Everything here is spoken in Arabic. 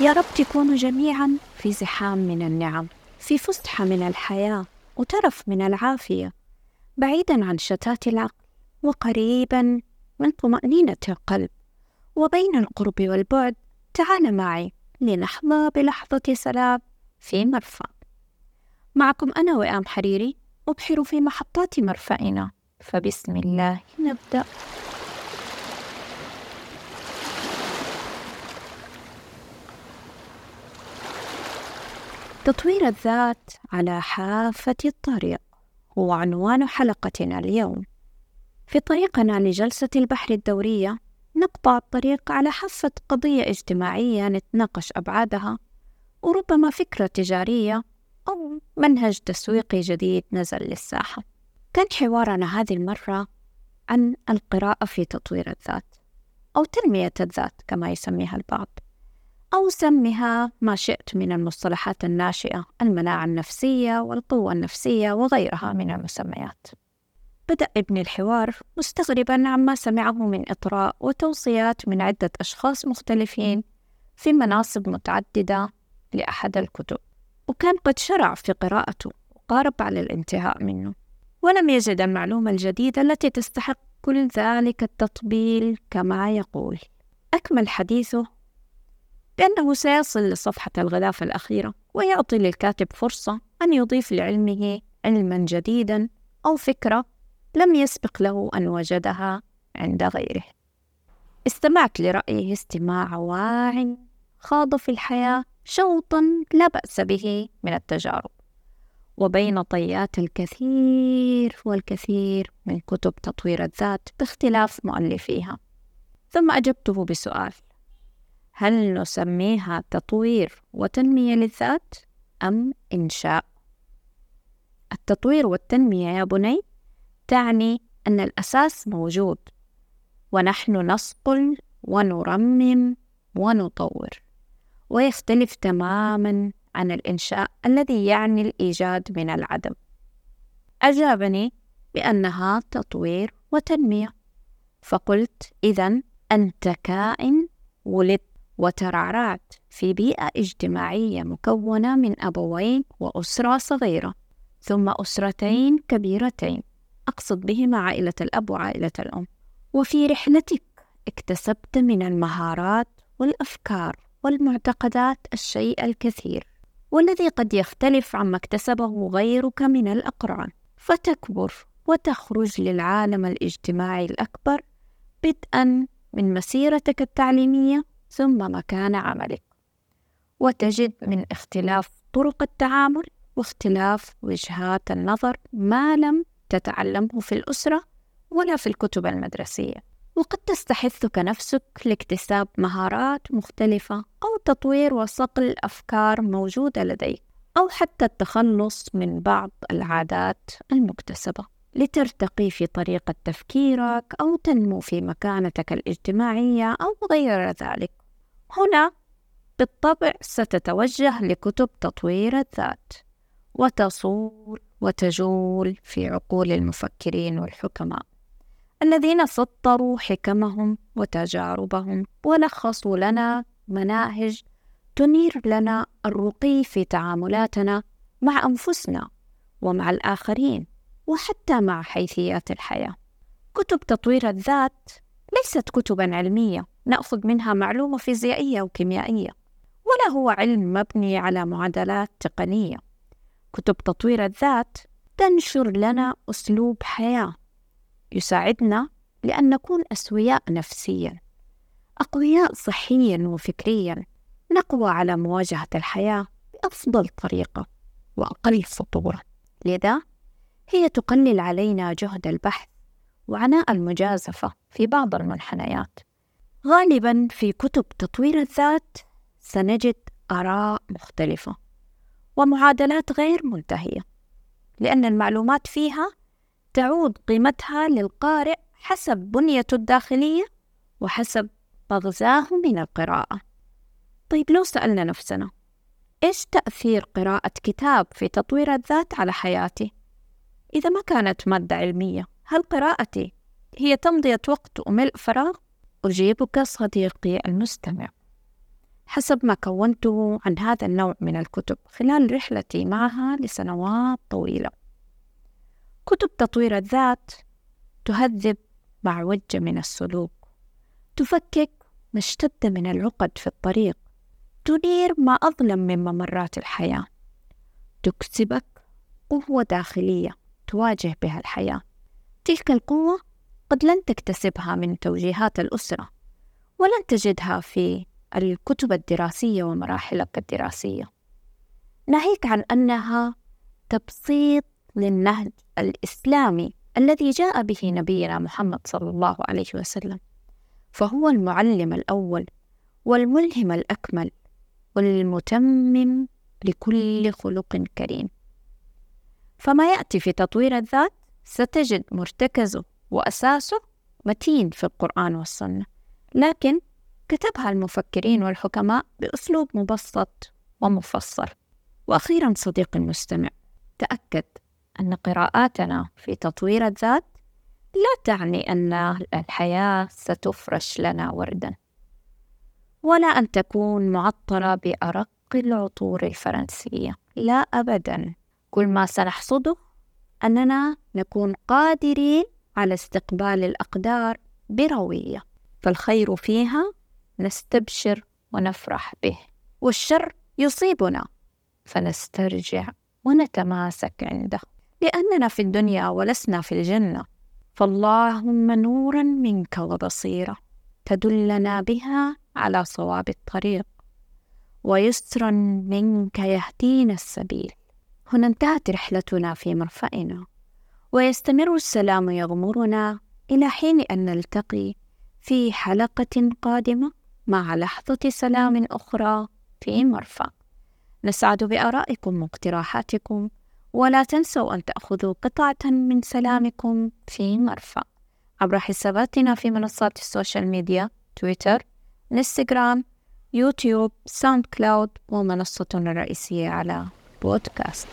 يا رب تكونوا جميعا في زحام من النعم في فسحة من الحياة وترف من العافية بعيدا عن شتات العقل وقريبا من طمأنينة القلب. وبين القرب والبعد تعال معي لنحظى بلحظة سلام في مرفأ. معكم أنا وئام حريري أبحر في محطات مرفأنا. فبسم الله. نبدأ. تطوير الذات على حافة الطريق هو عنوان حلقتنا اليوم. في طريقنا لجلسة البحر الدورية نقطع الطريق على حافة قضية اجتماعية نتناقش أبعادها وربما فكرة تجارية أو منهج تسويقي جديد نزل للساحة. كان حوارنا هذه المرة عن القراءة في تطوير الذات أو تنمية الذات كما يسميها البعض. أو سمها ما شئت من المصطلحات الناشئة المناعة النفسية والقوة النفسية وغيرها. من المسميات. بدأ ابن الحوار مستغربا عما سمعه من إطراء وتوصيات من عدة أشخاص مختلفين في مناصب متعددة لأحد الكتب وكان قد شرع في قراءته وقارب على الانتهاء منه. ولم يجد المعلومة الجديدة التي تستحق كل ذلك التطبيل كما يقول. أكمل حديثه بأنه سيصل لصفحة الغلاف الأخيرة ويعطي للكاتب فرصة أن يضيف لعلمه علما جديدا أو فكرة لم يسبق له أن وجدها عند غيره. استمعت لرأيه استماع واع خاض في الحياة شوطا لا بأس به من التجارب. وبين طيات الكثير والكثير من كتب تطوير الذات باختلاف مؤلفيها. ثم أجبته بسؤال. هل نسميها تطوير وتنمية للذات أم إنشاء؟ التطوير والتنمية يا بني تعني أن الأساس موجود ونحن نصقل ونرمم ونطور ويختلف تماما عن الإنشاء الذي يعني الإيجاد من العدم أجابني بأنها تطوير وتنمية فقلت إذا أنت كائن ولدت وترعرعت في بيئة اجتماعية مكونة من أبوين وأسرة صغيرة ثم أسرتين كبيرتين. أقصد بهما عائلة الأب وعائلة الأم. وفي رحلتك اكتسبت من المهارات والأفكار والمعتقدات الشيء الكثير والذي قد يختلف عما اكتسبه غيرك من الأقران. فتكبر وتخرج للعالم الاجتماعي الأكبر بدءا من مسيرتك التعليمية ثم مكان عملك. وتجد من اختلاف طرق التعامل واختلاف وجهات النظر ما لم تتعلمه في الأسرة ولا في الكتب المدرسية. وقد تستحثك نفسك لاكتساب مهارات مختلفة أو تطوير وصقل أفكار موجودة لديك أو حتى التخلص من بعض العادات المكتسبة. لترتقي في طريقة تفكيرك أو تنمو في مكانتك الاجتماعية أو غير ذلك. هنا بالطبع ستتوجه لكتب تطوير الذات وتصول وتجول في عقول المفكرين والحكماء الذين سطروا حكمهم وتجاربهم ولخصوا لنا مناهج تنير لنا الرقي في تعاملاتنا مع أنفسنا ومع الآخرين وحتى مع حيثيات الحياة كتب تطوير الذات ليست كتبا علمية. نأخذ منها معلومة فيزيائية وكيميائية. ولا هو علم مبني على معادلات تقنية. كتب تطوير الذات تنشر لنا أسلوب حياة يساعدنا لأن نكون أسوياء نفسيا. أقوياء صحيا وفكريا. نقوى على مواجهة الحياة بأفضل طريقة وأقل خطوره لذا هي تقلل علينا جهد البحث وعناء المجازفة في بعض المنحنيات. غالبا في كتب تطوير الذات سنجد آراء مختلفة ومعادلات غير منتهية لأن المعلومات فيها تعود قيمتها للقارئ حسب بنيته الداخلية وحسب مغزاه من القراءة. طيب لو سألنا نفسنا إيش تأثير قراءة كتاب في تطوير الذات على حياتي؟ إذا ما كانت مادة علمية هل قراءتي هي تمضية وقت وملء فراغ أجيبك صديقي المستمع. حسب ما كونته عن هذا النوع من الكتب خلال رحلتي معها لسنوات طويلة. كتب تطوير الذات تهذب مع وجه من السلوك تفكك ما اشتد من العقد في الطريق تنير ما أظلم من ممرات الحياة تكسبك قوة داخلية تواجه بها الحياة. تلك القوة قد لن تكتسبها من توجيهات الأسرة ولن تجدها في الكتب الدراسية ومراحلك الدراسية. ناهيك عن أنها تبسيط للنهج الإسلامي الذي جاء به نبينا محمد صلى الله عليه وسلم فهو المعلم الأول والملهم الأكمل والمتمم لكل خلق كريم. فما يأتي في تطوير الذات ستجد مرتكزه وأساسه متين في القرآن والسنة. لكن كتبها المفكرين والحكماء بأسلوب مبسط ومفصل. وأخيرا صديقي المستمع تأكد أن قراءاتنا في تطوير الذات لا تعني أن الحياة ستفرش لنا وردا. ولا أن تكون معطرة بأرق العطور الفرنسية. لا أبدا. كل ما سنحصده أننا نكون قادرين على استقبال الأقدار بروية فالخير فيها نستبشر ونفرح به والشر يصيبنا فنسترجع ونتماسك عنده. لأننا في الدنيا ولسنا في الجنة فاللهم نورا منك وبصيرة تدلنا بها على صواب الطريق ويسرا منك يهدينا السبيل. هنا انتهت رحلتنا في مرفأنا. ويستمر السلام يغمرنا إلى حين أن نلتقي في حلقة قادمة مع لحظة سلام أخرى في مرفأ. نسعد بآرائكم واقتراحاتكم ولا تنسوا أن تأخذوا قطعة من سلامكم في مرفأ. عبر حساباتنا في منصات ال social media تويتر انستغرام يوتيوب ساوند كلاود ومنصتنا الرئيسية على podcast.